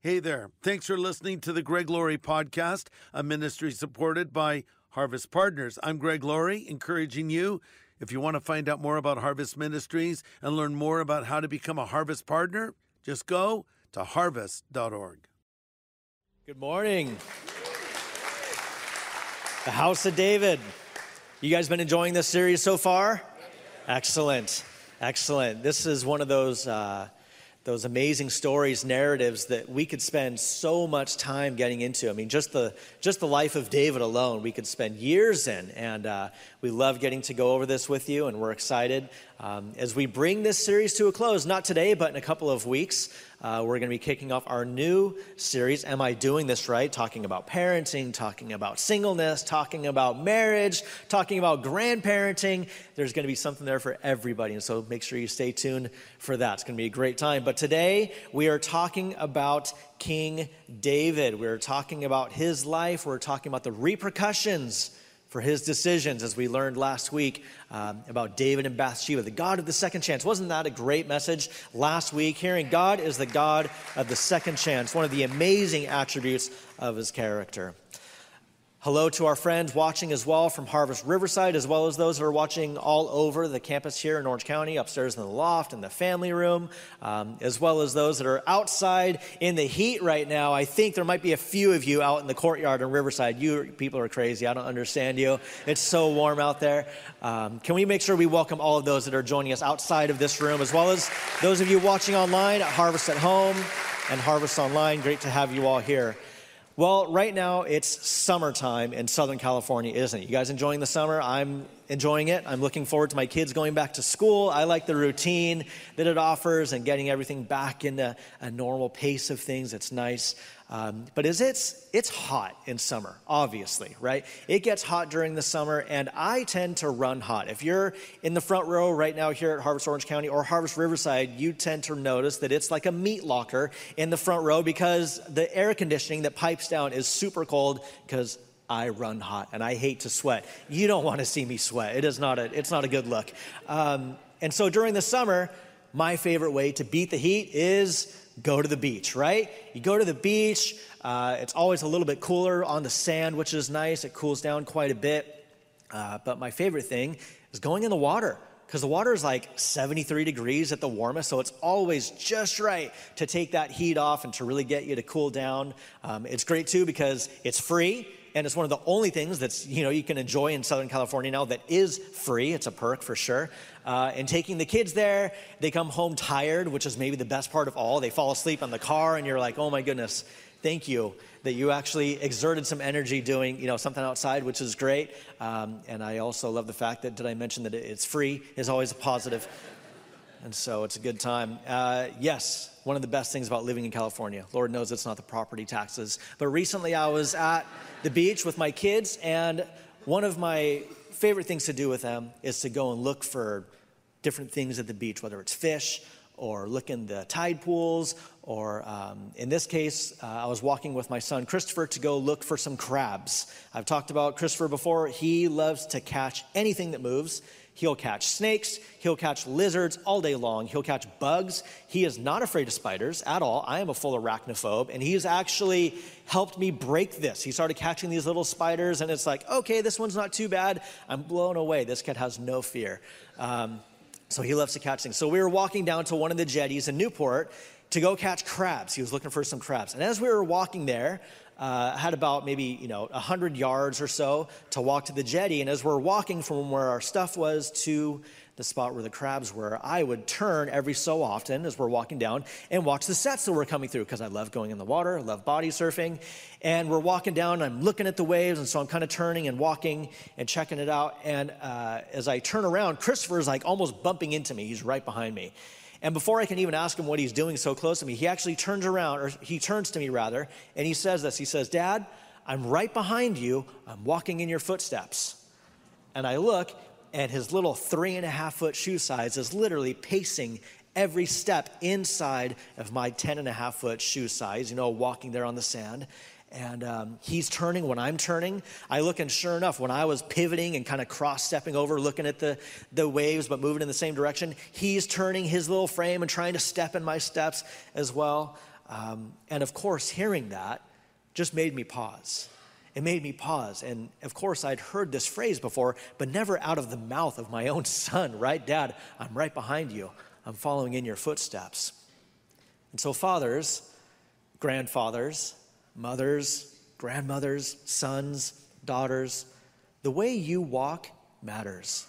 Hey there. Thanks for listening to the Greg Laurie podcast, a ministry supported by Harvest Partners. I'm Greg Laurie, encouraging you, if you want to find out more about Harvest Ministries and learn more about how to become a Harvest Partner, just go to harvest.org. Good morning. The House of David. You guys been enjoying this series so far? Excellent. Excellent. This is one of those. Uh, those amazing stories, narratives that we could spend so much time getting into. I mean, just the just the life of David alone, we could spend years in, and uh, we love getting to go over this with you, and we're excited um, as we bring this series to a close. Not today, but in a couple of weeks. Uh, we're going to be kicking off our new series, Am I Doing This Right? Talking about parenting, talking about singleness, talking about marriage, talking about grandparenting. There's going to be something there for everybody. And so make sure you stay tuned for that. It's going to be a great time. But today we are talking about King David. We're talking about his life, we're talking about the repercussions for his decisions, as we learned last week um, about David and Bathsheba, the God of the second chance. Wasn't that a great message last week? Hearing God is the God of the second chance, one of the amazing attributes of his character. Hello to our friends watching as well from Harvest Riverside, as well as those that are watching all over the campus here in Orange County, upstairs in the loft, in the family room, um, as well as those that are outside in the heat right now. I think there might be a few of you out in the courtyard in Riverside. You people are crazy. I don't understand you. It's so warm out there. Um, can we make sure we welcome all of those that are joining us outside of this room, as well as those of you watching online at Harvest at Home and Harvest Online? Great to have you all here. Well, right now it's summertime in Southern California, isn't it? You guys enjoying the summer? I'm enjoying it. I'm looking forward to my kids going back to school. I like the routine that it offers and getting everything back into a normal pace of things. It's nice. Um, but is it's it's hot in summer, obviously, right? It gets hot during the summer, and I tend to run hot. If you're in the front row right now here at Harvest Orange County or Harvest Riverside, you tend to notice that it's like a meat locker in the front row because the air conditioning that pipes down is super cold because I run hot and I hate to sweat. You don't want to see me sweat. It is not a, it's not a good look. Um, and so during the summer, my favorite way to beat the heat is go to the beach, right? You go to the beach, uh, it's always a little bit cooler on the sand, which is nice. It cools down quite a bit. Uh, but my favorite thing is going in the water because the water is like 73 degrees at the warmest, so it's always just right to take that heat off and to really get you to cool down. Um, it's great too because it's free and it's one of the only things that's you know you can enjoy in southern california now that is free it's a perk for sure uh, and taking the kids there they come home tired which is maybe the best part of all they fall asleep in the car and you're like oh my goodness thank you that you actually exerted some energy doing you know something outside which is great um, and i also love the fact that did i mention that it's free is always a positive. and so it's a good time. Uh, yes, one of the best things about living in California. Lord knows it's not the property taxes. But recently I was at the beach with my kids, and one of my favorite things to do with them is to go and look for different things at the beach, whether it's fish or look in the tide pools, or um, in this case, uh, I was walking with my son Christopher to go look for some crabs. I've talked about Christopher before. He loves to catch anything that moves. He'll catch snakes, he'll catch lizards all day long, he'll catch bugs. He is not afraid of spiders at all. I am a full arachnophobe, and he's actually helped me break this. He started catching these little spiders, and it's like, okay, this one's not too bad. I'm blown away. This kid has no fear. Um, so he loves to catch things. So we were walking down to one of the jetties in Newport to go catch crabs. He was looking for some crabs. And as we were walking there, uh, had about maybe you know 100 yards or so to walk to the jetty. And as we're walking from where our stuff was to the spot where the crabs were i would turn every so often as we're walking down and watch the sets that were coming through because i love going in the water i love body surfing. And we're walking down i'm looking at the waves and so i'm kind of turning and walking and checking it out. And uh, as i turn around christopher's like almost bumping into me. He's right behind me and before I can even ask him what he's doing so close to me, he actually turns around, or he turns to me rather, and he says this. He says, Dad, I'm right behind you. I'm walking in your footsteps. And I look, and his little three and a half foot shoe size is literally pacing every step inside of my 10 and a half foot shoe size, you know, walking there on the sand and um, he's turning when I'm turning. I look, and sure enough, when I was pivoting and kind of cross stepping over, looking at the, the waves but moving in the same direction, he's turning his little frame and trying to step in my steps as well. Um, and of course, hearing that just made me pause. It made me pause. And of course, I'd heard this phrase before, but never out of the mouth of my own son, right? Dad, I'm right behind you. I'm following in your footsteps. And so, fathers, grandfathers, mothers, grandmothers, sons, daughters, the way you walk matters.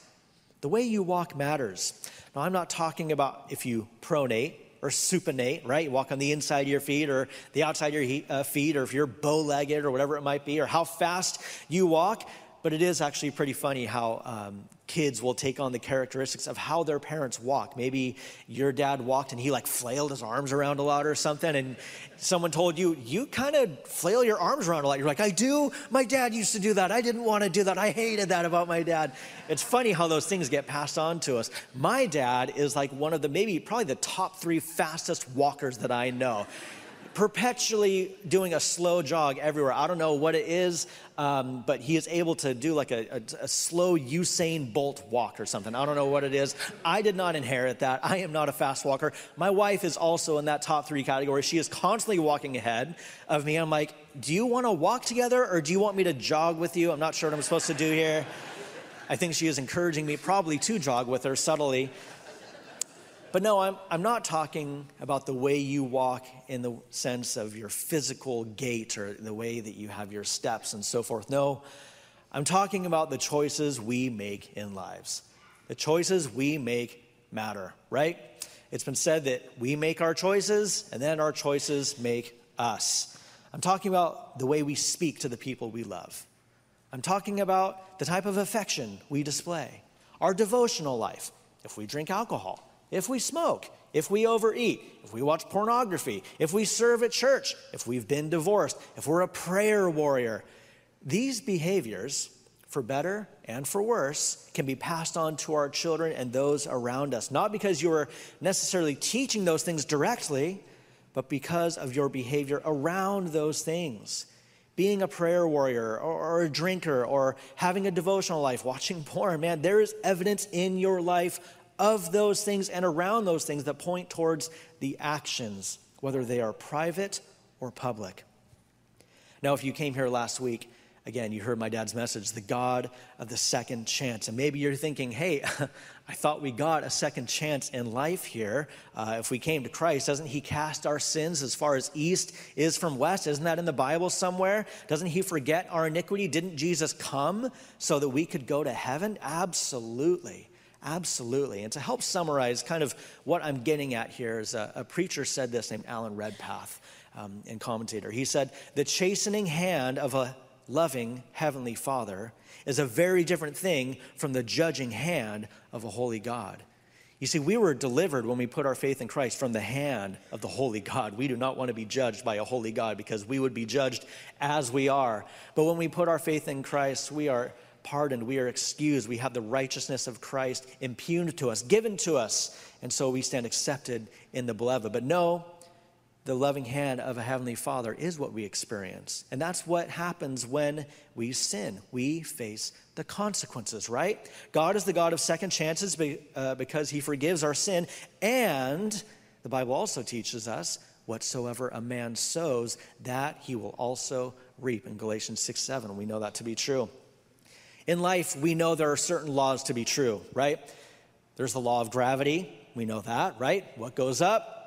The way you walk matters. Now, I'm not talking about if you pronate or supinate, right? You walk on the inside of your feet or the outside of your uh, feet, or if you're bow legged or whatever it might be, or how fast you walk. But it is actually pretty funny how um, kids will take on the characteristics of how their parents walk. Maybe your dad walked and he like flailed his arms around a lot or something, and someone told you, you kind of flail your arms around a lot. You're like, I do. My dad used to do that. I didn't want to do that. I hated that about my dad. It's funny how those things get passed on to us. My dad is like one of the maybe probably the top three fastest walkers that I know perpetually doing a slow jog everywhere. I don't know what it is, um, but he is able to do like a, a, a, slow Usain Bolt walk or something. I don't know what it is. I did not inherit that. I am not a fast walker. My wife is also in that top three category. She is constantly walking ahead of me. I'm like, do you want to walk together or do you want me to jog with you? I'm not sure what I'm supposed to do here. I think she is encouraging me probably to jog with her subtly. But no, I'm, I'm not talking about the way you walk in the sense of your physical gait or the way that you have your steps and so forth. No, I'm talking about the choices we make in lives. The choices we make matter, right? It's been said that we make our choices and then our choices make us. I'm talking about the way we speak to the people we love. I'm talking about the type of affection we display, our devotional life, if we drink alcohol if we smoke, if we overeat, if we watch pornography, if we serve at church, if we've been divorced, if we're a prayer warrior. These behaviors, for better and for worse, can be passed on to our children and those around us. Not because you're necessarily teaching those things directly, but because of your behavior around those things. Being a prayer warrior or, or a drinker or having a devotional life, watching porn, man, there is evidence in your life of those things and around those things that point towards the actions, whether they are private or public. Now, if you came here last week, again, you heard my dad's message, the God of the second chance. And maybe you're thinking, hey, I thought we got a second chance in life here. Uh, if we came to Christ, doesn't He cast our sins as far as east is from west? Isn't that in the Bible somewhere? Doesn't He forget our iniquity? Didn't Jesus come so that we could go to heaven? Absolutely. Absolutely. And to help summarize kind of what I'm getting at here is a, a preacher said this named Alan Redpath um, and commentator. He said, The chastening hand of a loving Heavenly Father is a very different thing from the judging hand of a holy God. You see, we were delivered when we put our faith in Christ from the hand of the holy God. We do not want to be judged by a holy God because we would be judged as we are. But when we put our faith in Christ, we are pardoned, we are excused, we have the righteousness of Christ impugned to us, given to us, and so we stand accepted in the beloved. But no, the loving hand of a heavenly father is what we experience. And that's what happens when we sin. We face the consequences, right? God is the God of second chances uh, because he forgives our sin. And the Bible also teaches us whatsoever a man sows, that he will also reap. In Galatians 6 7, we know that to be true. In life, we know there are certain laws to be true, right? There's the law of gravity. We know that, right? What goes up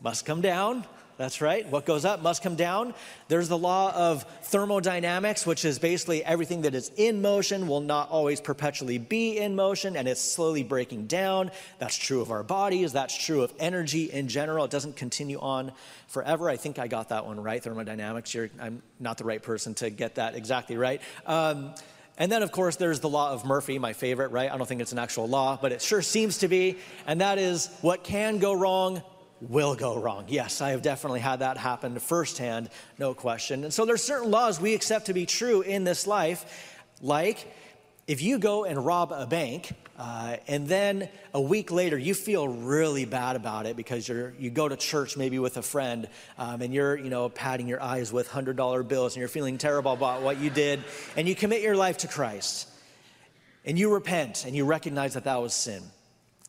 must come down. That's right. What goes up must come down. There's the law of thermodynamics, which is basically everything that is in motion will not always perpetually be in motion and it's slowly breaking down. That's true of our bodies. That's true of energy in general. It doesn't continue on forever. I think I got that one right. Thermodynamics. You're, I'm not the right person to get that exactly right. Um, and then, of course, there's the law of Murphy, my favorite, right? I don't think it's an actual law, but it sure seems to be. And that is what can go wrong will go wrong. Yes, I have definitely had that happen firsthand, no question. And so there's certain laws we accept to be true in this life, like if you go and rob a bank uh, and then a week later you feel really bad about it because you're you go to church maybe with a friend um, and you're you know patting your eyes with hundred dollar bills and you're feeling terrible about what you did and you commit your life to Christ and you repent and you recognize that that was sin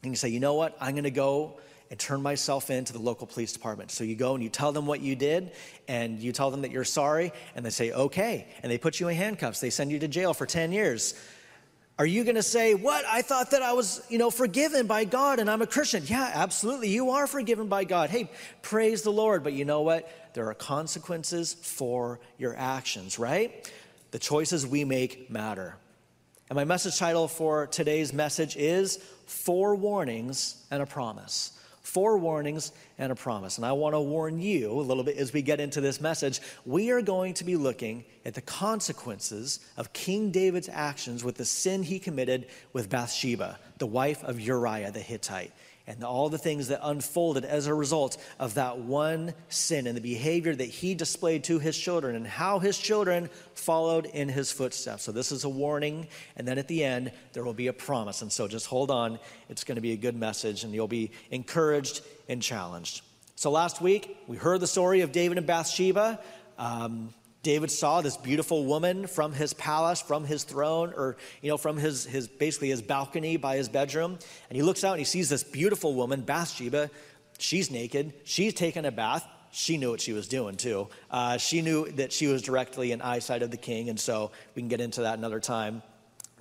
and you say you know what I'm going to go and turn myself in to the local police department. So you go and you tell them what you did, and you tell them that you're sorry, and they say, okay. And they put you in handcuffs. They send you to jail for 10 years. Are you going to say, What? I thought that I was, you know, forgiven by God and I'm a Christian. Yeah, absolutely. You are forgiven by God. Hey, praise the Lord. But you know what? There are consequences for your actions, right? The choices we make matter. And my message title for today's message is Four Warnings and a Promise. Four warnings and a promise. And I want to warn you a little bit as we get into this message. We are going to be looking at the consequences of King David's actions with the sin he committed with Bathsheba, the wife of Uriah the Hittite and all the things that unfolded as a result of that one sin and the behavior that he displayed to his children and how his children followed in his footsteps. So, this is a warning, and then at the end, there will be a promise. And so, just hold on. It's going to be a good message, and you'll be encouraged and challenged. So, last week, we heard the story of David and Bathsheba. Um, David saw this beautiful woman from his palace, from his throne, or you know, from his, his basically his balcony by his bedroom. And he looks out and he sees this beautiful woman, Bathsheba. She's naked. She's taken a bath. She knew what she was doing too. Uh, she knew that she was directly in eyesight of the king, and so we can get into that another time.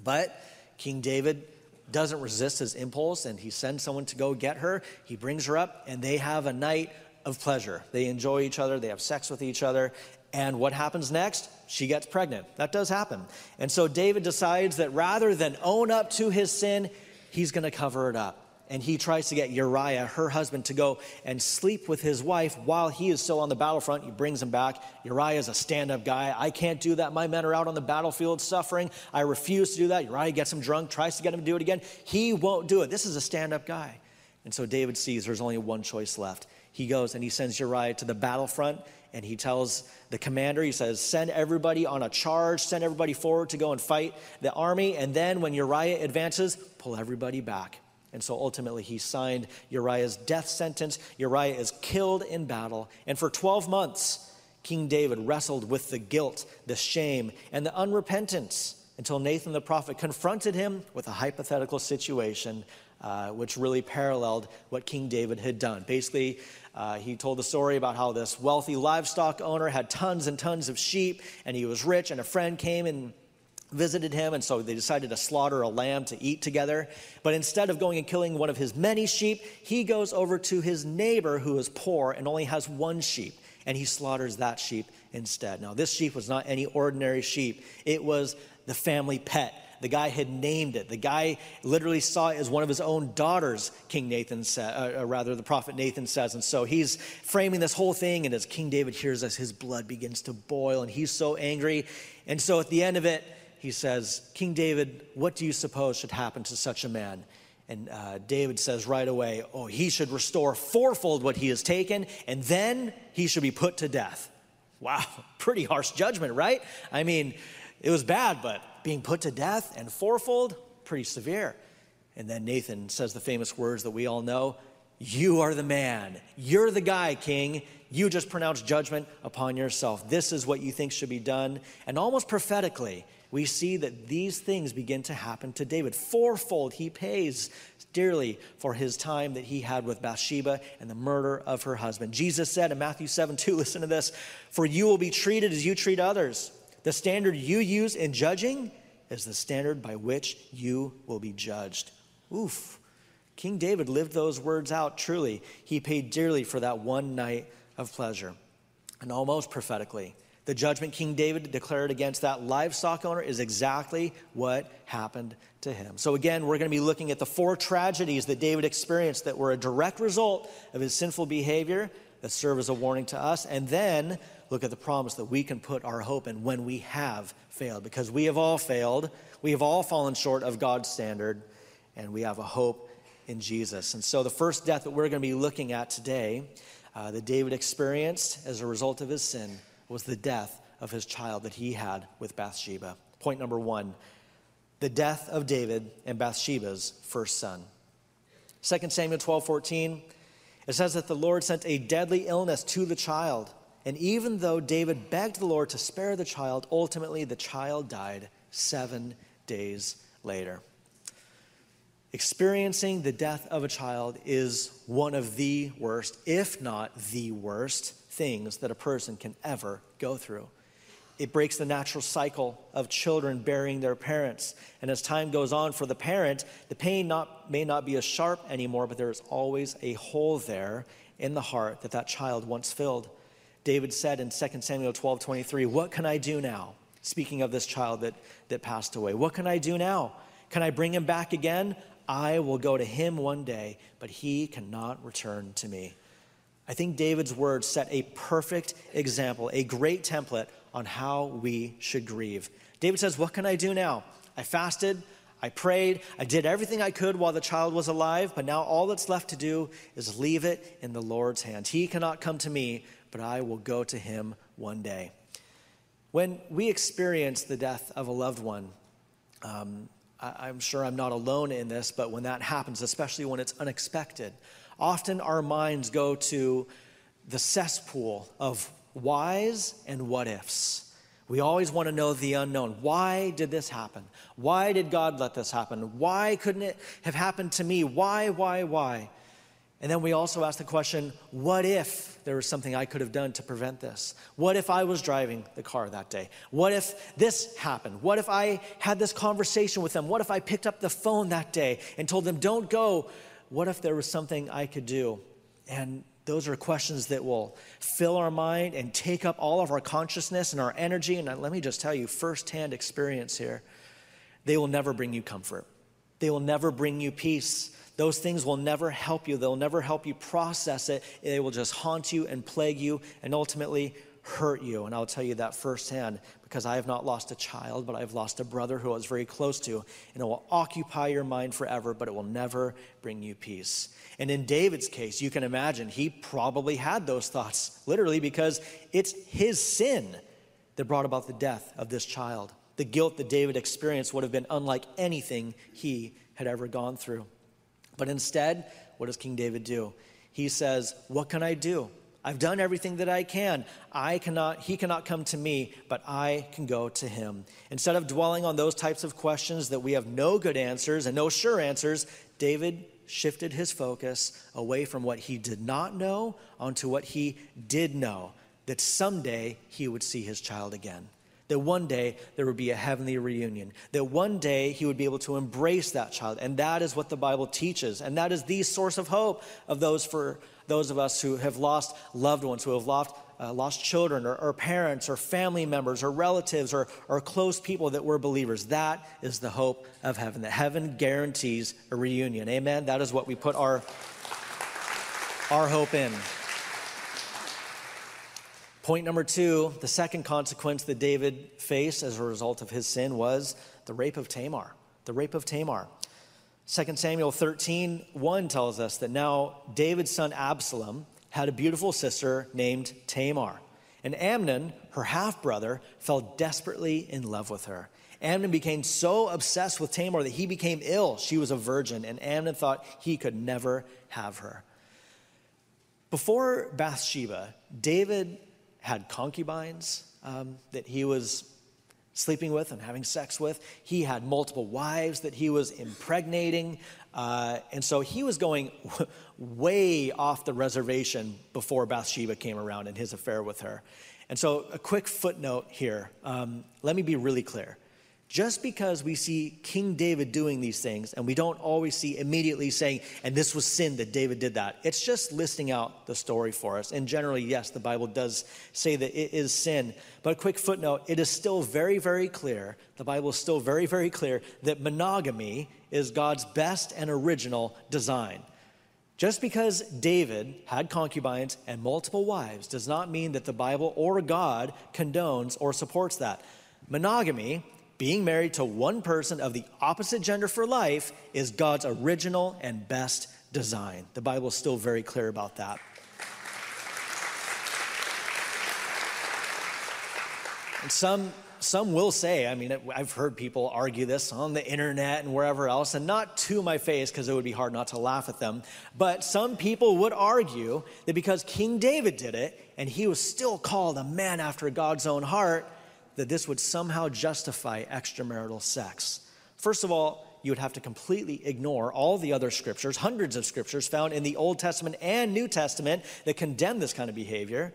But King David doesn't resist his impulse, and he sends someone to go get her. He brings her up, and they have a night of pleasure. They enjoy each other, they have sex with each other, and what happens next? She gets pregnant. That does happen. And so David decides that rather than own up to his sin, he's going to cover it up. And he tries to get Uriah, her husband, to go and sleep with his wife while he is still on the battlefront. He brings him back. Uriah is a stand up guy. I can't do that. My men are out on the battlefield suffering. I refuse to do that. Uriah gets him drunk, tries to get him to do it again. He won't do it. This is a stand up guy. And so David sees there's only one choice left. He goes and he sends Uriah to the battlefront and he tells the commander, he says, send everybody on a charge, send everybody forward to go and fight the army. And then when Uriah advances, pull everybody back. And so ultimately, he signed Uriah's death sentence. Uriah is killed in battle. And for 12 months, King David wrestled with the guilt, the shame, and the unrepentance until Nathan the prophet confronted him with a hypothetical situation uh, which really paralleled what King David had done. Basically, uh, he told the story about how this wealthy livestock owner had tons and tons of sheep, and he was rich, and a friend came and visited him, and so they decided to slaughter a lamb to eat together. But instead of going and killing one of his many sheep, he goes over to his neighbor who is poor and only has one sheep, and he slaughters that sheep instead. Now, this sheep was not any ordinary sheep, it was the family pet the guy had named it. The guy literally saw it as one of his own daughters, King Nathan said, uh, uh, rather, the prophet Nathan says. And so he's framing this whole thing, and as King David hears this, his blood begins to boil, and he's so angry. And so at the end of it, he says, King David, what do you suppose should happen to such a man? And uh, David says right away, Oh, he should restore fourfold what he has taken, and then he should be put to death. Wow, pretty harsh judgment, right? I mean, it was bad, but being put to death and fourfold, pretty severe. And then Nathan says the famous words that we all know You are the man. You're the guy, king. You just pronounced judgment upon yourself. This is what you think should be done. And almost prophetically, we see that these things begin to happen to David. Fourfold, he pays dearly for his time that he had with Bathsheba and the murder of her husband. Jesus said in Matthew 7 2, listen to this, for you will be treated as you treat others. The standard you use in judging is the standard by which you will be judged. Oof. King David lived those words out truly. He paid dearly for that one night of pleasure. And almost prophetically, the judgment King David declared against that livestock owner is exactly what happened to him. So, again, we're going to be looking at the four tragedies that David experienced that were a direct result of his sinful behavior that serve as a warning to us. And then look at the promise that we can put our hope in when we have failed, because we have all failed. We have all fallen short of God's standard, and we have a hope in Jesus. And so, the first death that we're going to be looking at today, uh, that David experienced as a result of his sin, was the death of his child that he had with Bathsheba. Point number one the death of David and Bathsheba's first son. 2 Samuel 12 14, it says that the Lord sent a deadly illness to the child and even though David begged the Lord to spare the child, ultimately the child died seven days later. Experiencing the death of a child is one of the worst, if not the worst, things that a person can ever go through. It breaks the natural cycle of children burying their parents. And as time goes on for the parent, the pain not, may not be as sharp anymore, but there is always a hole there in the heart that that child once filled. David said in 2 Samuel 12 23, What can I do now? Speaking of this child that, that passed away, what can I do now? Can I bring him back again? I will go to him one day, but he cannot return to me. I think David's words set a perfect example, a great template on how we should grieve. David says, What can I do now? I fasted, I prayed, I did everything I could while the child was alive, but now all that's left to do is leave it in the Lord's hands. He cannot come to me, but I will go to him one day. When we experience the death of a loved one, um, I, I'm sure I'm not alone in this, but when that happens, especially when it's unexpected, often our minds go to the cesspool of whys and what ifs. We always want to know the unknown. Why did this happen? Why did God let this happen? Why couldn't it have happened to me? Why, why, why? And then we also ask the question what if there was something I could have done to prevent this? What if I was driving the car that day? What if this happened? What if I had this conversation with them? What if I picked up the phone that day and told them, don't go? What if there was something I could do? And those are questions that will fill our mind and take up all of our consciousness and our energy. And let me just tell you, firsthand experience here, they will never bring you comfort, they will never bring you peace. Those things will never help you. They'll never help you process it. They will just haunt you and plague you and ultimately hurt you. And I'll tell you that firsthand because I have not lost a child, but I've lost a brother who I was very close to. And it will occupy your mind forever, but it will never bring you peace. And in David's case, you can imagine he probably had those thoughts, literally, because it's his sin that brought about the death of this child. The guilt that David experienced would have been unlike anything he had ever gone through. But instead, what does King David do? He says, What can I do? I've done everything that I can. I cannot, he cannot come to me, but I can go to him. Instead of dwelling on those types of questions that we have no good answers and no sure answers, David shifted his focus away from what he did not know onto what he did know that someday he would see his child again that one day there would be a heavenly reunion, that one day he would be able to embrace that child. And that is what the Bible teaches. And that is the source of hope of those for those of us who have lost loved ones, who have lost, uh, lost children or, or, parents or family members or relatives or, or close people that were believers. That is the hope of heaven, that heaven guarantees a reunion. Amen? That is what we put our, our hope in. Point number two the second consequence that David faced as a result of his sin was the rape of Tamar. The rape of Tamar. 2 Samuel 13, 1 tells us that now David's son Absalom had a beautiful sister named Tamar. And Amnon, her half brother, fell desperately in love with her. Amnon became so obsessed with Tamar that he became ill. She was a virgin, and Amnon thought he could never have her. Before Bathsheba, David had concubines um, that he was sleeping with and having sex with. He had multiple wives that he was impregnating. Uh, and so he was going way off the reservation before Bathsheba came around and his affair with her. And so, a quick footnote here. Um, let me be really clear. Just because we see King David doing these things, and we don't always see immediately saying, and this was sin that David did that, it's just listing out the story for us. And generally, yes, the Bible does say that it is sin. But a quick footnote it is still very, very clear, the Bible is still very, very clear that monogamy is God's best and original design. Just because David had concubines and multiple wives does not mean that the Bible or God condones or supports that. Monogamy being married to one person of the opposite gender for life is God's original and best design. The Bible is still very clear about that. And some some will say, I mean, I've heard people argue this on the internet and wherever else, and not to my face because it would be hard not to laugh at them. But some people would argue that because King David did it and he was still called a man after God's own heart, that this would somehow justify extramarital sex. First of all, you would have to completely ignore all the other scriptures, hundreds of scriptures found in the Old Testament and New Testament that condemn this kind of behavior.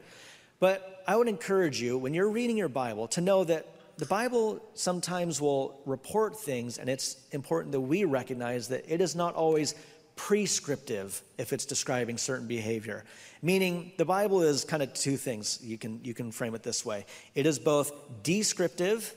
But I would encourage you, when you're reading your Bible, to know that the Bible sometimes will report things, and it's important that we recognize that it is not always prescriptive if it's describing certain behavior. Meaning, the Bible is kind of two things. You can, you can frame it this way it is both descriptive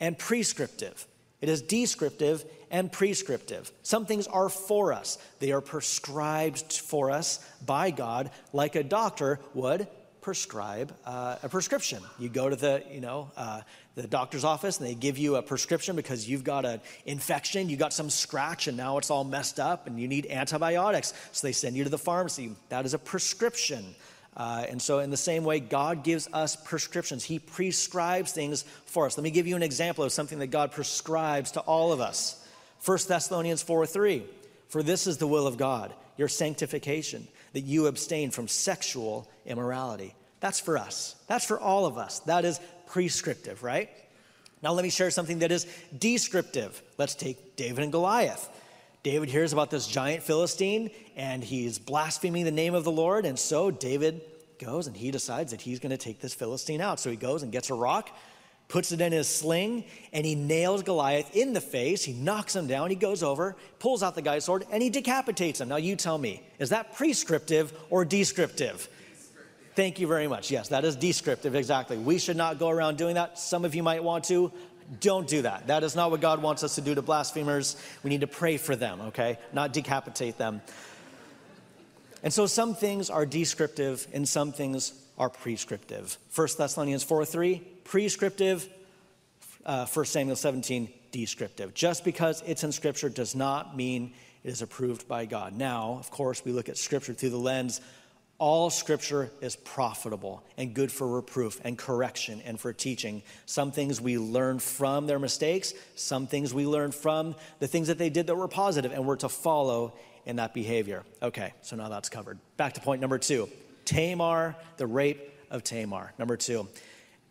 and prescriptive. It is descriptive and prescriptive. Some things are for us, they are prescribed for us by God, like a doctor would prescribe uh, a prescription. You go to the, you know, uh, the doctor's office and they give you a prescription because you've got an infection, you got some scratch, and now it's all messed up and you need antibiotics. So they send you to the pharmacy. That is a prescription. Uh, and so, in the same way, God gives us prescriptions. He prescribes things for us. Let me give you an example of something that God prescribes to all of us. 1 Thessalonians 4 3. For this is the will of God, your sanctification, that you abstain from sexual immorality. That's for us. That's for all of us. That is prescriptive, right? Now, let me share something that is descriptive. Let's take David and Goliath. David hears about this giant Philistine and he's blaspheming the name of the Lord. And so David goes and he decides that he's going to take this Philistine out. So he goes and gets a rock, puts it in his sling, and he nails Goliath in the face. He knocks him down. He goes over, pulls out the guy's sword, and he decapitates him. Now, you tell me, is that prescriptive or descriptive? Thank you very much. Yes, that is descriptive, exactly. We should not go around doing that. Some of you might want to. Don't do that. That is not what God wants us to do to blasphemers. We need to pray for them, okay? Not decapitate them. And so some things are descriptive and some things are prescriptive. 1 Thessalonians 4 3, prescriptive. Uh, 1 Samuel 17, descriptive. Just because it's in Scripture does not mean it is approved by God. Now, of course, we look at Scripture through the lens all scripture is profitable and good for reproof and correction and for teaching. Some things we learn from their mistakes, some things we learn from the things that they did that were positive, and we're to follow in that behavior. Okay, so now that's covered. Back to point number two Tamar, the rape of Tamar. Number two,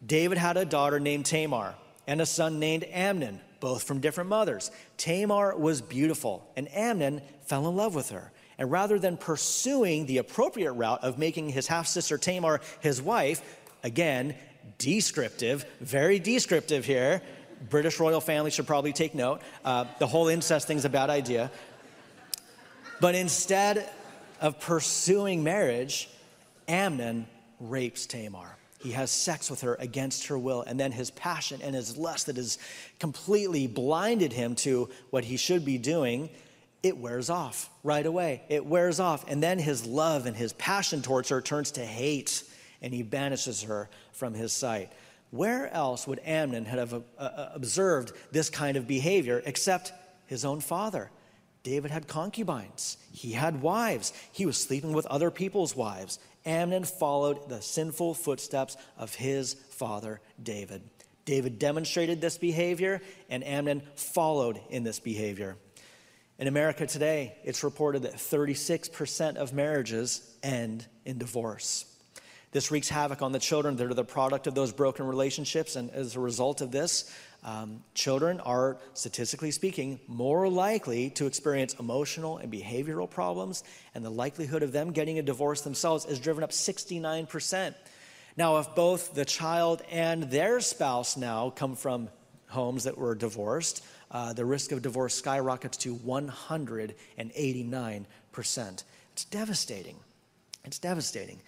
David had a daughter named Tamar and a son named Amnon, both from different mothers. Tamar was beautiful, and Amnon fell in love with her. And rather than pursuing the appropriate route of making his half sister Tamar his wife, again, descriptive, very descriptive here. British royal family should probably take note. Uh, the whole incest thing's a bad idea. But instead of pursuing marriage, Amnon rapes Tamar. He has sex with her against her will, and then his passion and his lust that has completely blinded him to what he should be doing it wears off right away. It wears off. And then his love and his passion towards her turns to hate, and he banishes her from his sight. Where else would Amnon have uh, uh, observed this kind of behavior except his own father? David had concubines, he had wives, he was sleeping with other people's wives. Amnon followed the sinful footsteps of his father David. David demonstrated this behavior, and Amnon followed in this behavior. In America today, it's reported that 36% of marriages end in divorce. This wreaks havoc on the children that are the product of those broken relationships. And as a result of this, um, children are, statistically speaking, more likely to experience emotional and behavioral problems. And the likelihood of them getting a divorce themselves is driven up 69%. Now, if both the child and their spouse now come from homes that were divorced, uh, the risk of divorce skyrockets to 189%. It's devastating. It's devastating.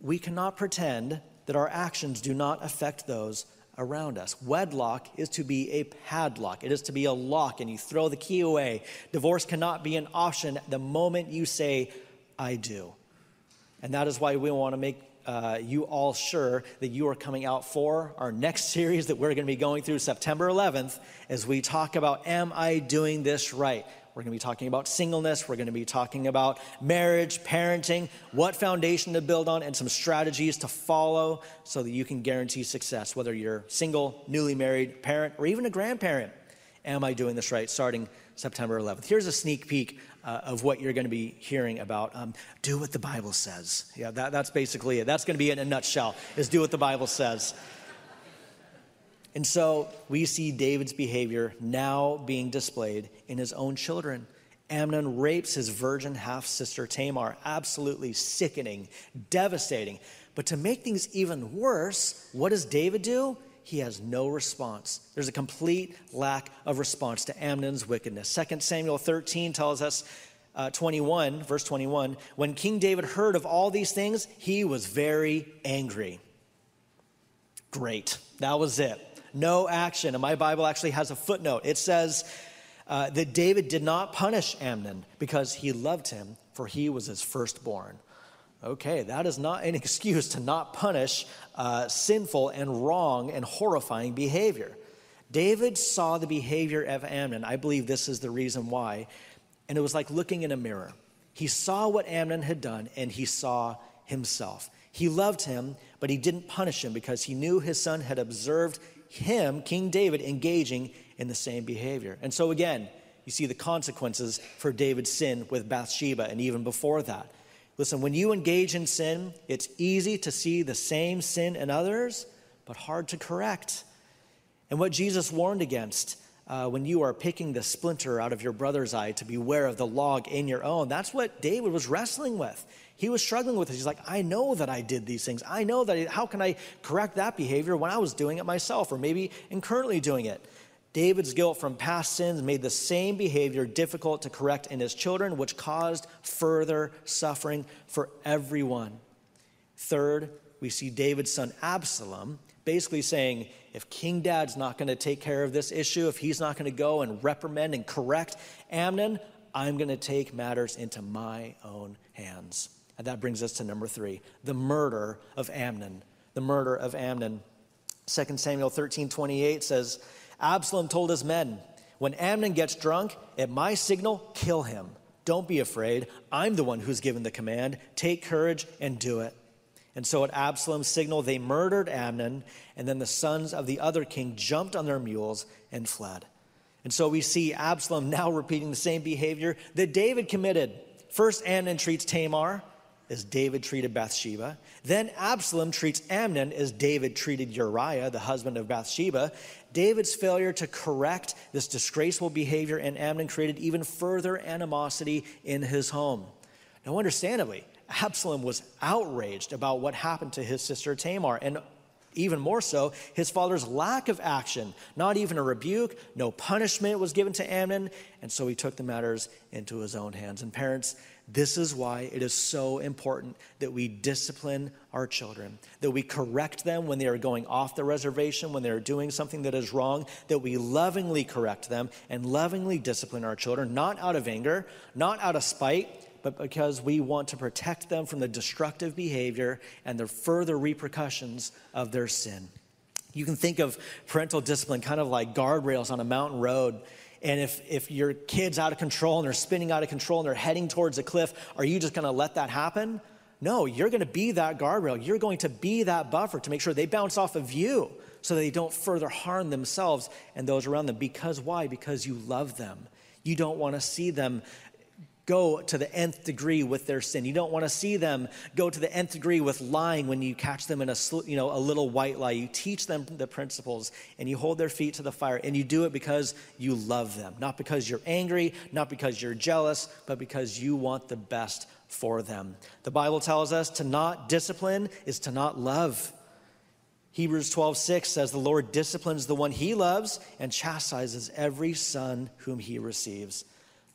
We cannot pretend that our actions do not affect those around us. Wedlock is to be a padlock, it is to be a lock, and you throw the key away. Divorce cannot be an option the moment you say, I do. And that is why we want to make uh, you all sure that you are coming out for our next series that we're going to be going through September 11th as we talk about Am I Doing This Right? We're going to be talking about singleness. We're going to be talking about marriage, parenting, what foundation to build on, and some strategies to follow so that you can guarantee success, whether you're single, newly married, parent, or even a grandparent. Am I doing this right? Starting September 11th. Here's a sneak peek uh, of what you're going to be hearing about. Um, do what the Bible says. Yeah, that, that's basically it. That's going to be it in a nutshell, is do what the Bible says. And so we see David's behavior now being displayed in his own children. Amnon rapes his virgin half sister Tamar, absolutely sickening, devastating. But to make things even worse, what does David do? He has no response. There's a complete lack of response to Amnon's wickedness. 2 Samuel 13 tells us, uh, 21, verse 21, when King David heard of all these things, he was very angry. Great. That was it no action. And my Bible actually has a footnote. It says uh, that David did not punish Amnon because he loved him, for he was his firstborn. Okay, that is not an excuse to not punish uh, sinful and wrong and horrifying behavior. David saw the behavior of Amnon. I believe this is the reason why. And it was like looking in a mirror. He saw what Amnon had done and he saw himself. He loved him, but he didn't punish him because he knew his son had observed him, King David, engaging in the same behavior. And so again, you see the consequences for David's sin with Bathsheba and even before that. Listen, when you engage in sin, it's easy to see the same sin in others, but hard to correct. And what Jesus warned against uh, when you are picking the splinter out of your brother's eye to beware of the log in your own, that's what David was wrestling with. He was struggling with it. He's like, I know that I did these things. I know that. I, how can I correct that behavior when I was doing it myself or maybe in currently doing it? David's guilt from past sins made the same behavior difficult to correct in his children, which caused further suffering for everyone. Third, we see David's son Absalom basically saying, if King Dad's not going to take care of this issue, if he's not going to go and reprimand and correct Amnon, I'm going to take matters into my own hands. And that brings us to number three the murder of Amnon. The murder of Amnon. 2 Samuel 13 28 says, Absalom told his men, When Amnon gets drunk, at my signal, kill him. Don't be afraid. I'm the one who's given the command. Take courage and do it. And so at Absalom's signal, they murdered Amnon, and then the sons of the other king jumped on their mules and fled. And so we see Absalom now repeating the same behavior that David committed. First, Amnon treats Tamar as David treated Bathsheba. Then Absalom treats Amnon as David treated Uriah, the husband of Bathsheba. David's failure to correct this disgraceful behavior in Amnon created even further animosity in his home. Now, understandably, Absalom was outraged about what happened to his sister Tamar, and even more so, his father's lack of action. Not even a rebuke, no punishment was given to Amnon, and so he took the matters into his own hands. And parents, this is why it is so important that we discipline our children, that we correct them when they are going off the reservation, when they're doing something that is wrong, that we lovingly correct them and lovingly discipline our children, not out of anger, not out of spite, but because we want to protect them from the destructive behavior and the further repercussions of their sin. You can think of parental discipline kind of like guardrails on a mountain road and if, if your kid's out of control and they're spinning out of control and they're heading towards a cliff, are you just to let that happen? No, you're to be that guardrail. You're going to be that buffer to make sure they bounce off of you so they don't further harm themselves and those around them. Because why? Because you love them. You don't want to see them go to the nth degree with their sin. You don't want to see them go to the nth degree with lying when you catch them in a you know a little white lie. You teach them the principles and you hold their feet to the fire and you do it because you love them, not because you're angry, not because you're jealous, but because you want the best for them. The Bible tells us to not discipline is to not love. Hebrews 12, 6 says, The Lord disciplines the one he loves and chastises every son whom he receives.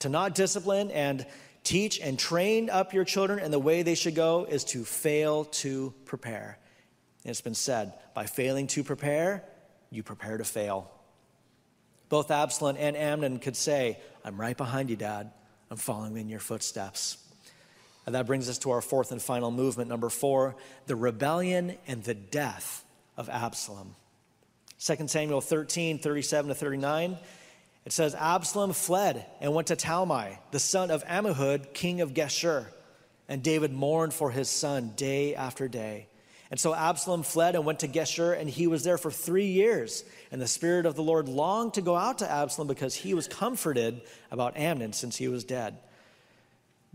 To not discipline and teach and train up your children in the way they should go is to fail to prepare. And it's been said by failing to prepare, you prepare to fail. Both Absalom and Amnon could say, I'm right behind you, Dad. I'm following in your footsteps. And that brings us to our fourth and final movement, number four the rebellion and the death of Absalom. 2 Samuel 13, 37 to 39 it says, Absalom fled and went to Talmai, the son of Ammihud, king of Geshur. And David mourned for his son day after day. And so Absalom fled and went to Geshur, and he was there for three years. And the Spirit of the Lord longed to go out to Absalom because he was comforted about Amnon since he was dead.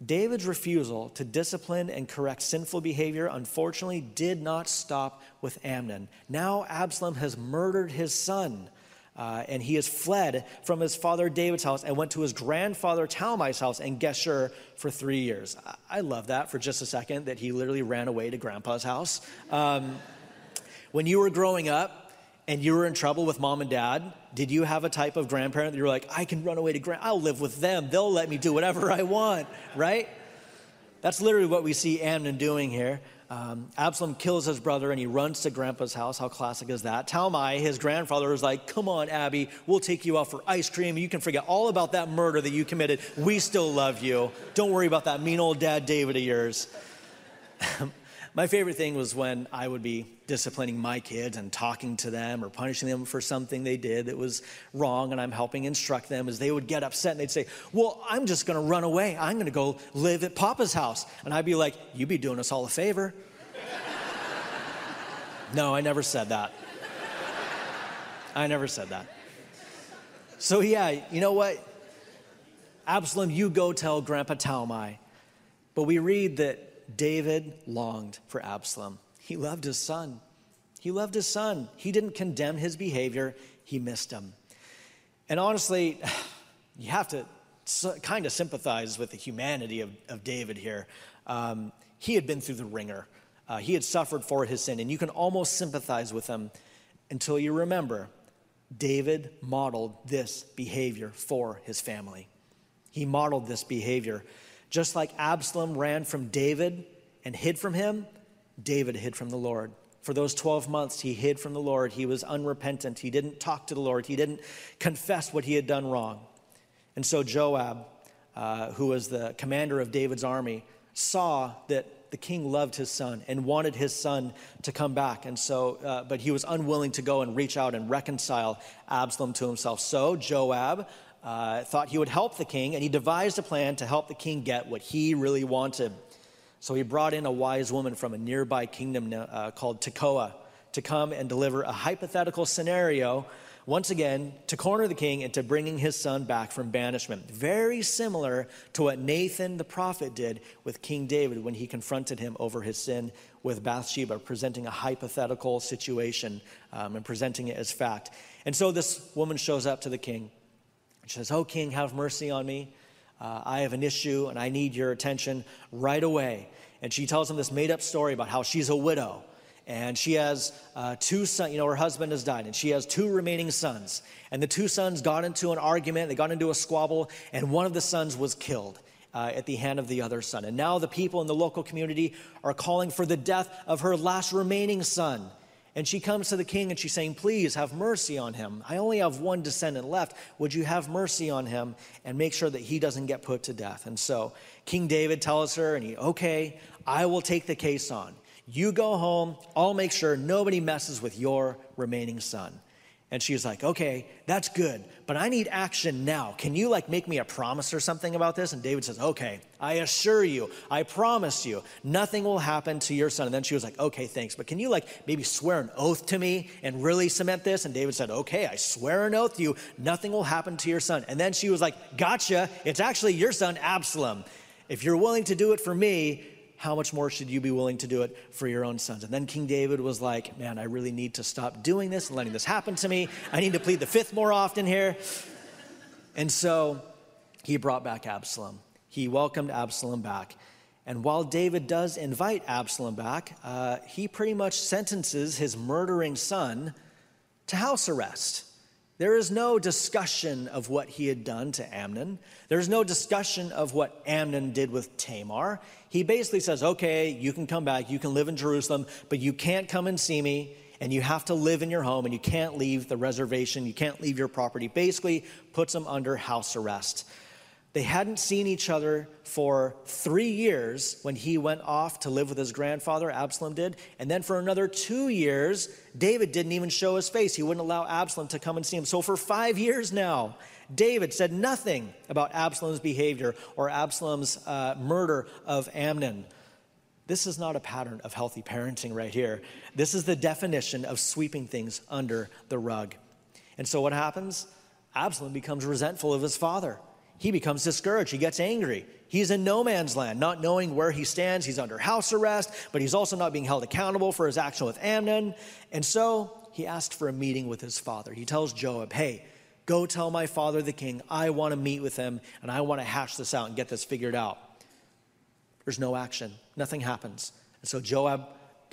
David's refusal to discipline and correct sinful behavior unfortunately did not stop with Amnon. Now Absalom has murdered his son. Uh, and he has fled from his father David's house and went to his grandfather Talmai's house in Geshur for three years. I, I love that for just a second, that he literally ran away to grandpa's house. Um, when you were growing up and you were in trouble with mom and dad, did you have a type of grandparent that you're like, I can run away to grand, I'll live with them, they'll let me do whatever I want, right? That's literally what we see Amnon doing here. Um, Absalom kills his brother and he runs to grandpa's house. How classic is that? Talmai, his grandfather, is like, Come on, Abby, we'll take you out for ice cream. You can forget all about that murder that you committed. We still love you. Don't worry about that mean old dad David of yours. My favorite thing was when I would be disciplining my kids and talking to them or punishing them for something they did that was wrong, and I'm helping instruct them as they would get upset and they'd say, Well, I'm just gonna run away. I'm gonna go live at Papa's house. And I'd be like, You'd be doing us all a favor. no, I never said that. I never said that. So, yeah, you know what? Absalom, you go tell Grandpa Talmai. But we read that David longed for Absalom. He loved his son. He loved his son. He didn't condemn his behavior, he missed him. And honestly, you have to kind of sympathize with the humanity of, of David here. Um, he had been through the wringer, uh, he had suffered for his sin, and you can almost sympathize with him until you remember David modeled this behavior for his family. He modeled this behavior. Just like Absalom ran from David and hid from him, David hid from the Lord. For those 12 months, he hid from the Lord. He was unrepentant. He didn't talk to the Lord. He didn't confess what he had done wrong. And so Joab, uh, who was the commander of David's army, saw that the king loved his son and wanted his son to come back. And so, uh, but he was unwilling to go and reach out and reconcile Absalom to himself. So Joab uh, thought he would help the king, and he devised a plan to help the king get what he really wanted. So he brought in a wise woman from a nearby kingdom uh, called Tekoa to come and deliver a hypothetical scenario, once again, to corner the king into bringing his son back from banishment. Very similar to what Nathan the prophet did with King David when he confronted him over his sin with Bathsheba, presenting a hypothetical situation um, and presenting it as fact. And so this woman shows up to the king she says, Oh, king, have mercy on me. Uh, I have an issue and I need your attention right away. And she tells him this made up story about how she's a widow and she has uh, two sons. You know, her husband has died, and she has two remaining sons. And the two sons got into an argument, they got into a squabble, and one of the sons was killed. Uh, at the hand of the other son. And now the people in the local community are calling for the death of her last remaining son. And she comes to the king and she's saying, Please have mercy on him. I only have one descendant left. Would you have mercy on him and make sure that he doesn't get put to death? And so King David tells her, and he, Okay, I will take the case on. You go home, I'll make sure nobody messes with your remaining son. And she's like, okay, that's good, but I need action now. Can you like make me a promise or something about this? And David says, okay, I assure you, I promise you, nothing will happen to your son. And then she was like, okay, thanks, but can you like maybe swear an oath to me and really cement this? And David said, okay, I swear an oath to you, nothing will happen to your son. And then she was like, gotcha, it's actually your son, Absalom. If you're willing to do it for me, how much more should you be willing to do it for your own sons? And then King David was like, Man, I really need to stop doing this and letting this happen to me. I need to plead the fifth more often here. And so he brought back Absalom. He welcomed Absalom back. And while David does invite Absalom back, uh, he pretty much sentences his murdering son to house arrest. There is no discussion of what he had done to Amnon. There's no discussion of what Amnon did with Tamar. He basically says, okay, you can come back, you can live in Jerusalem, but you can't come and see me, and you have to live in your home, and you can't leave the reservation, you can't leave your property. Basically, puts him under house arrest. They hadn't seen each other for three years when he went off to live with his grandfather, Absalom did. And then for another two years, David didn't even show his face. He wouldn't allow Absalom to come and see him. So for five years now, David said nothing about Absalom's behavior or Absalom's uh, murder of Amnon. This is not a pattern of healthy parenting right here. This is the definition of sweeping things under the rug. And so what happens? Absalom becomes resentful of his father. He becomes discouraged. He gets angry. He's in no man's land, not knowing where he stands. He's under house arrest, but he's also not being held accountable for his action with Amnon. And so he asked for a meeting with his father. He tells Joab, Hey, go tell my father the king, I want to meet with him and I want to hash this out and get this figured out. There's no action, nothing happens. And so Joab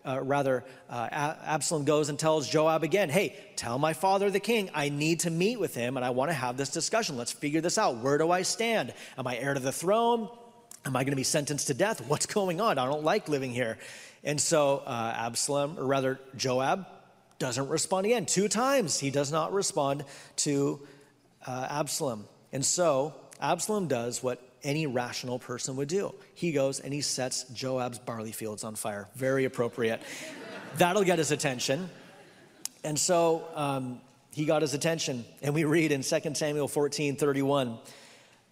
uh, rather, uh, Absalom goes and tells Joab again, Hey, tell my father the king, I need to meet with him and I want to have this discussion. Let's figure this out. Where do I stand? Am I heir to the throne? Am I going to be sentenced to death? What's going on? I don't like living here. And so uh, Absalom, or rather Joab, doesn't respond again. Two times he does not respond to uh, Absalom. And so Absalom does what any rational person would do. He goes and he sets Joab's barley fields on fire. Very appropriate. That'll get his attention. And so um, he got his attention. And we read in 2 Samuel 14 31.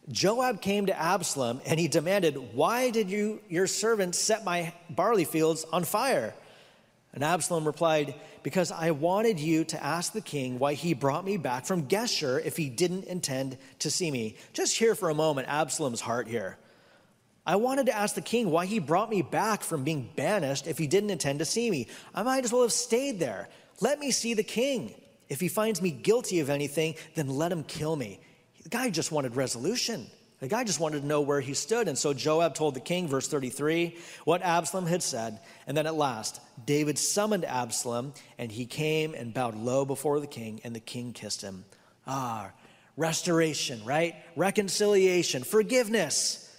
Joab came to Absalom and he demanded, Why did you, your servant, set my barley fields on fire? And Absalom replied, Because I wanted you to ask the king why he brought me back from Geshur if he didn't intend to see me. Just hear for a moment Absalom's heart here. I wanted to ask the king why he brought me back from being banished if he didn't intend to see me. I might as well have stayed there. Let me see the king. If he finds me guilty of anything, then let him kill me. The guy just wanted resolution. The guy just wanted to know where he stood. And so Joab told the king, verse 33, what Absalom had said. And then at last, David summoned Absalom, and he came and bowed low before the king, and the king kissed him. Ah, restoration, right? Reconciliation, forgiveness.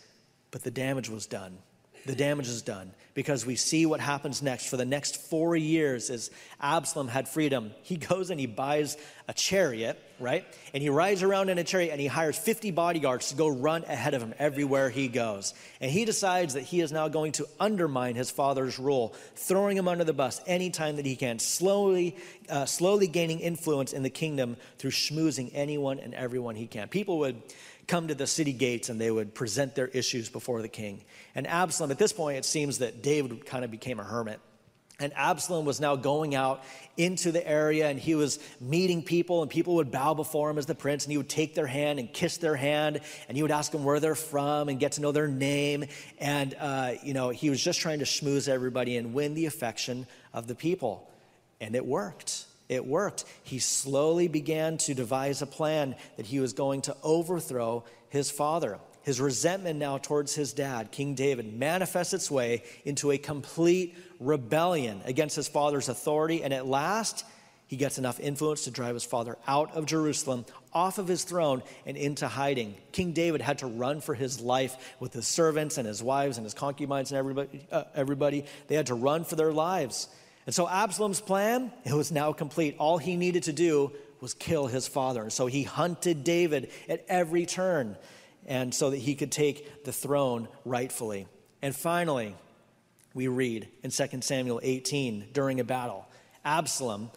But the damage was done. The damage is done because we see what happens next. For the next four years, as Absalom had freedom, he goes and he buys a chariot, right? And he rides around in a chariot and he hires 50 bodyguards to go run ahead of him everywhere he goes. And he decides that he is now going to undermine his father's rule, throwing him under the bus anytime that he can, slowly, uh, slowly gaining influence in the kingdom through schmoozing anyone and everyone he can. People would come to the city gates and they would present their issues before the king. And Absalom, at this point, it seems that David kind of became a hermit. And Absalom was now going out into the area and he was meeting people, and people would bow before him as the prince, and he would take their hand and kiss their hand, and he would ask them where they're from and get to know their name. And, uh, you know, he was just trying to schmooze everybody and win the affection of the people. And it worked it worked. He slowly began to devise a plan that he was going to overthrow his father. His resentment now towards his dad, King David, manifests its way into a complete rebellion against his father's authority. And at last, he gets enough influence to drive his father out of Jerusalem, off of his throne, and into hiding. King David had to run for his life with his servants and his wives and his concubines and everybody. Uh, everybody. They had to run for their lives. And so Absalom's plan, it was now complete. All he needed to do was kill his father. And so he hunted David at every turn and so that he could take the throne rightfully. And finally, we read in 2 Samuel 18 during a battle, Absalom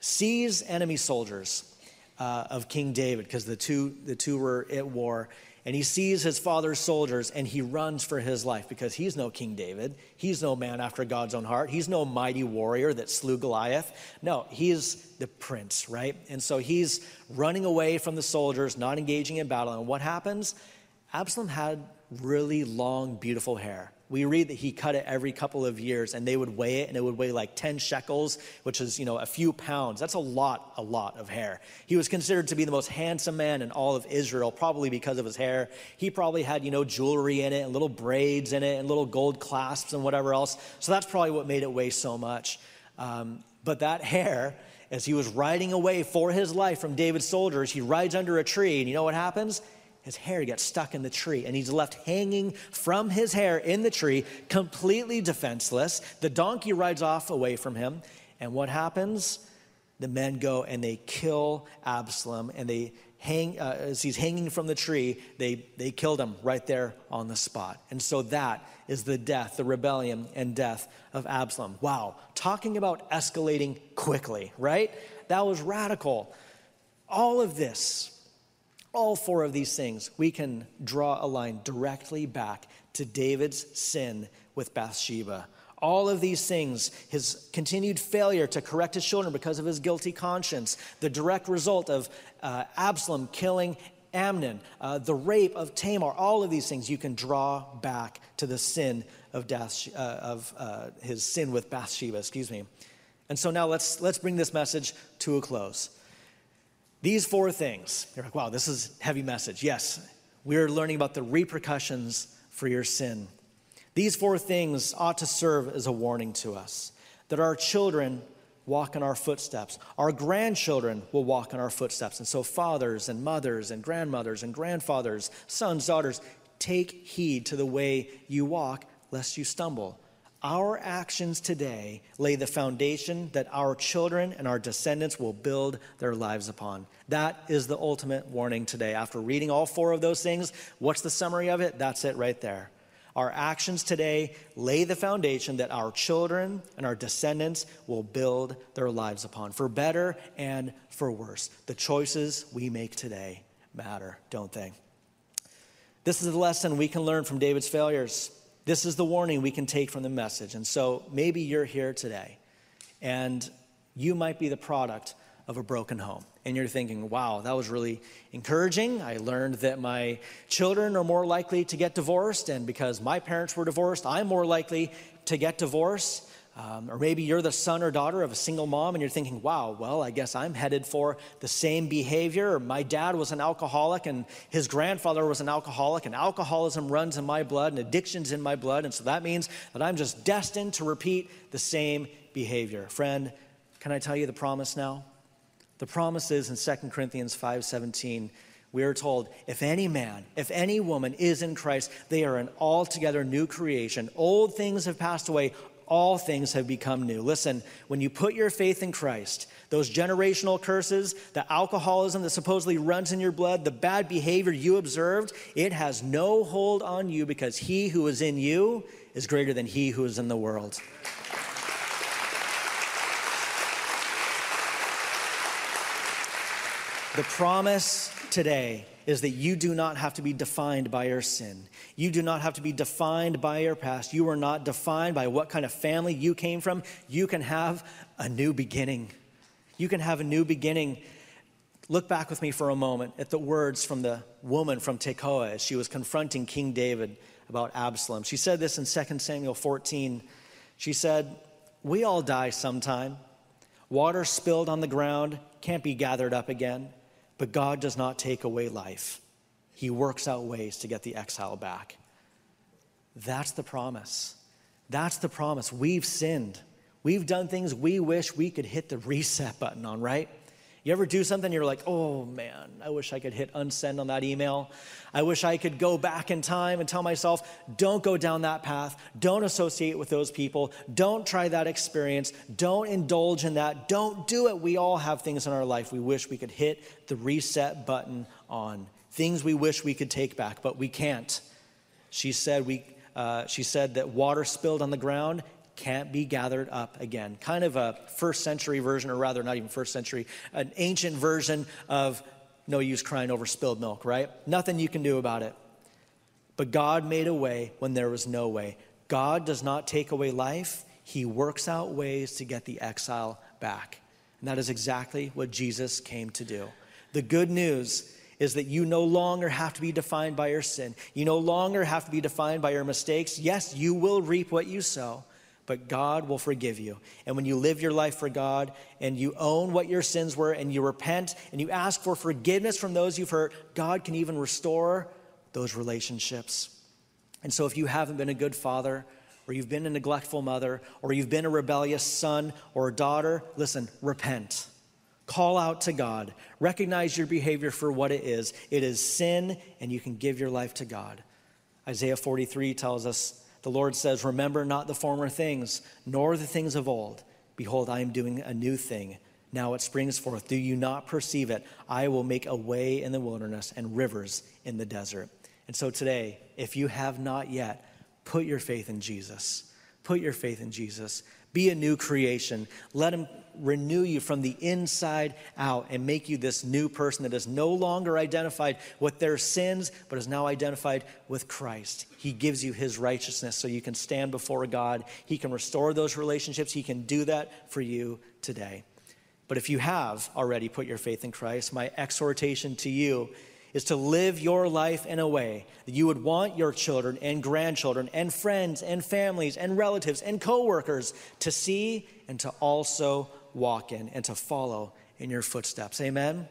sees enemy soldiers uh, of King David because the two, the two were at war and he sees his father's soldiers and he runs for his life because he's no King David. He's no man after God's own heart. He's no mighty warrior that slew Goliath. No, he's the prince, right? And so he's running away from the soldiers, not engaging in battle. And what happens? Absalom had really long, beautiful hair we read that he cut it every couple of years and they would weigh it and it would weigh like 10 shekels, which is, you know, a few pounds. That's a lot, a lot of hair. He was considered to be the most handsome man in all of Israel, probably because of his hair. He probably had, you know, jewelry in it and little braids in it and little gold clasps and whatever else. So that's probably what made it weigh so much. Um, but that hair, as he was riding away for his life from David's soldiers, he rides under a tree and you know what happens? His hair gets stuck in the tree and he's left hanging from his hair in the tree, completely defenseless. The donkey rides off away from him. And what happens? The men go and they kill Absalom and they hang, uh, as he's hanging from the tree, they, they killed him right there on the spot. And so that is the death, the rebellion and death of Absalom. Wow, talking about escalating quickly, right? That was radical. All of this all four of these things, we can draw a line directly back to David's sin with Bathsheba. All of these things, his continued failure to correct his children because of his guilty conscience, the direct result of uh, Absalom killing Amnon, uh, the rape of Tamar, all of these things you can draw back to the sin of, uh, of uh, his sin with Bathsheba, excuse me. And so now let's, let's bring this message to a close. These four things, you're like, wow, this is heavy message. Yes, we're learning about the repercussions for your sin. These four things ought to serve as a warning to us that our children walk in our footsteps. Our grandchildren will walk in our footsteps. And so, fathers and mothers and grandmothers and grandfathers, sons, daughters, take heed to the way you walk, lest you stumble. Our actions today lay the foundation that our children and our descendants will build their lives upon. That is the ultimate warning today. After reading all four of those things, what's the summary of it? That's it right there. Our actions today lay the foundation that our children and our descendants will build their lives upon, for better and for worse. The choices we make today matter, don't they? This is the lesson we can learn from David's failures. This is the warning we can take from the message. And so maybe you're here today and you might be the product of a broken home. And you're thinking, wow, that was really encouraging. I learned that my children are more likely to get divorced, and because my parents were divorced, I'm more likely to get divorced. Um, or maybe you're the son or daughter of a single mom and you're thinking, wow, well, I guess I'm headed for the same behavior. My dad was an alcoholic and his grandfather was an alcoholic, and alcoholism runs in my blood and addiction's in my blood. And so that means that I'm just destined to repeat the same behavior. Friend, can I tell you the promise now? The promise is in 2 Corinthians 5:17, we are told, if any man, if any woman is in Christ, they are an altogether new creation. Old things have passed away, all things have become new. Listen, when you put your faith in Christ, those generational curses, the alcoholism that supposedly runs in your blood, the bad behavior you observed, it has no hold on you because he who is in you is greater than he who is in the world. The promise today is that you do not have to be defined by your sin. You do not have to be defined by your past. You are not defined by what kind of family you came from. You can have a new beginning. You can have a new beginning. Look back with me for a moment at the words from the woman from Tekoa as she was confronting King David about Absalom. She said this in 2 Samuel 14. She said, We all die sometime. Water spilled on the ground can't be gathered up again. But God does not take away life, He works out ways to get the exile back. That's the promise. That's the promise. We've sinned. We've done things we wish we could hit the reset button on, right? You ever do something you're like, oh man, I wish I could hit unsend on that email. I wish I could go back in time and tell myself, don't go down that path. Don't associate with those people. Don't try that experience. Don't indulge in that. Don't do it. We all have things in our life we wish we could hit the reset button on. Things we wish we could take back, but we can't. She said, we, uh, she said that water spilled on the ground can't be gathered up again. Kind of a first century version, or rather, not even first century, an ancient version of no use crying over spilled milk, right? Nothing you can do about it. But God made a way when there was no way. God does not take away life, He works out ways to get the exile back. And that is exactly what Jesus came to do. The good news is that you no longer have to be defined by your sin. You no longer have to be defined by your mistakes. Yes, you will reap what you sow but God will forgive you. And when you live your life for God and you own what your sins were and you repent and you ask for forgiveness from those you've hurt, God can even restore those relationships. And so if you haven't been a good father, or you've been a neglectful mother, or you've been a rebellious son or daughter, listen, repent. Call out to God. Recognize your behavior for what it is. It is sin, and you can give your life to God. Isaiah 43 tells us the Lord says, Remember not the former things, nor the things of old. Behold, I am doing a new thing. Now it springs forth. Do you not perceive it? I will make a way in the wilderness and rivers in the desert. And so today, if you have not yet, put your faith in Jesus. Put your faith in Jesus. Be a new creation. Let Him renew you from the inside out and make you this new person that is no longer identified with their sins, but is now identified with Christ. He gives you His righteousness so you can stand before God. He can restore those relationships. He can do that for you today. But if you have already put your faith in Christ, my exhortation to you is to live your life in a way that you would want your children and grandchildren and friends and families and relatives and coworkers to see and to also walk in and to follow in your footsteps. Amen? Amen.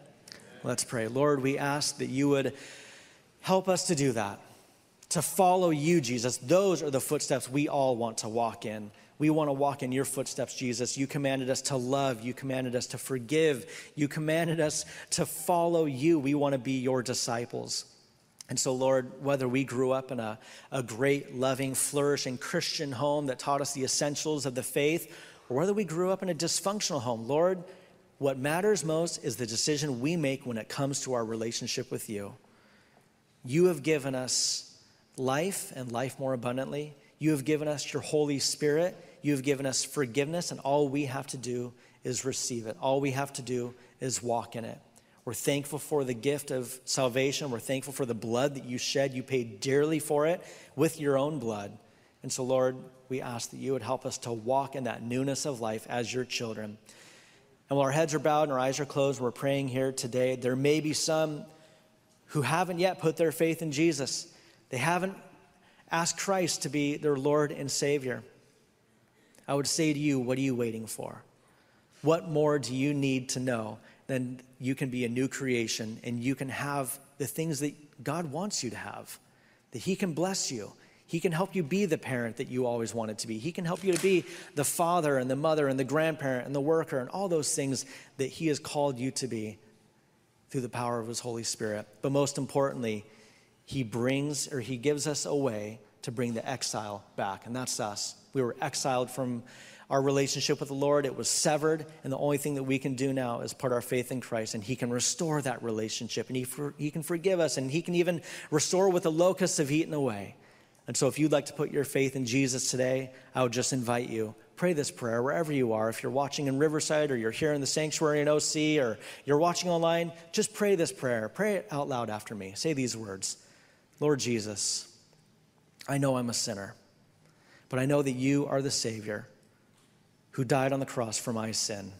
Let's pray. Lord, we ask that you would help us to do that, to follow you, Jesus. Those are the footsteps we all want to walk in. We want to walk in your footsteps, Jesus. You commanded us to love. You commanded us to forgive. You commanded us to follow you. We want to be your disciples. And so, Lord, whether we grew up in a, a great, loving, flourishing Christian home that taught us the essentials of the faith, or whether we grew up in a dysfunctional home, Lord, what matters most is the decision we make when it comes to our relationship with you. You have given us life and life more abundantly. You have given us your Holy Spirit. You have given us forgiveness, and all we have to do is receive it. All we have to do is walk in it. We're thankful for the gift of salvation. We're thankful for the blood that you shed. You paid dearly for it with your own blood. And so, Lord, we ask that you would help us to walk in that newness of life as your children. And while our heads are bowed and our eyes are closed, we're praying here today. There may be some who haven't yet put their faith in Jesus. They haven't asked Christ to be their Lord and Savior. I would say to you, what are you waiting for? What more do you need to know than you can be a new creation and you can have the things that God wants you to have? That He can bless you. He can help you be the parent that you always wanted to be. He can help you to be the father and the mother and the grandparent and the worker and all those things that He has called you to be through the power of His Holy Spirit. But most importantly, He brings or He gives us a way to bring the exile back, and that's us. We were exiled from our relationship with the Lord. It was severed, and the only thing that we can do now is put our faith in Christ, and He can restore that relationship, and He, for, he can forgive us, and He can even restore what the locusts have eaten away. And so, if you'd like to put your faith in Jesus today, I would just invite you. Pray this prayer wherever you are. If you're watching in Riverside or you're here in the sanctuary in OC or you're watching online, just pray this prayer. Pray it out loud after me. Say these words Lord Jesus, I know I'm a sinner, but I know that you are the Savior who died on the cross for my sin.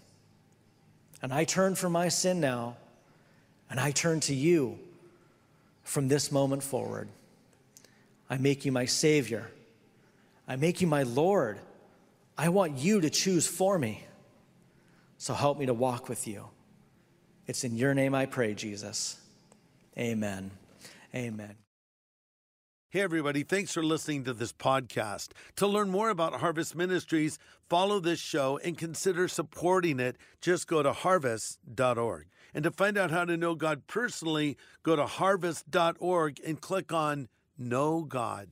And I turn from my sin now, and I turn to you from this moment forward. I make you my Savior. I make you my Lord. I want you to choose for me. So help me to walk with you. It's in your name I pray, Jesus. Amen. Amen. Hey, everybody, thanks for listening to this podcast. To learn more about Harvest Ministries, follow this show and consider supporting it. Just go to harvest.org. And to find out how to know God personally, go to harvest.org and click on Know God.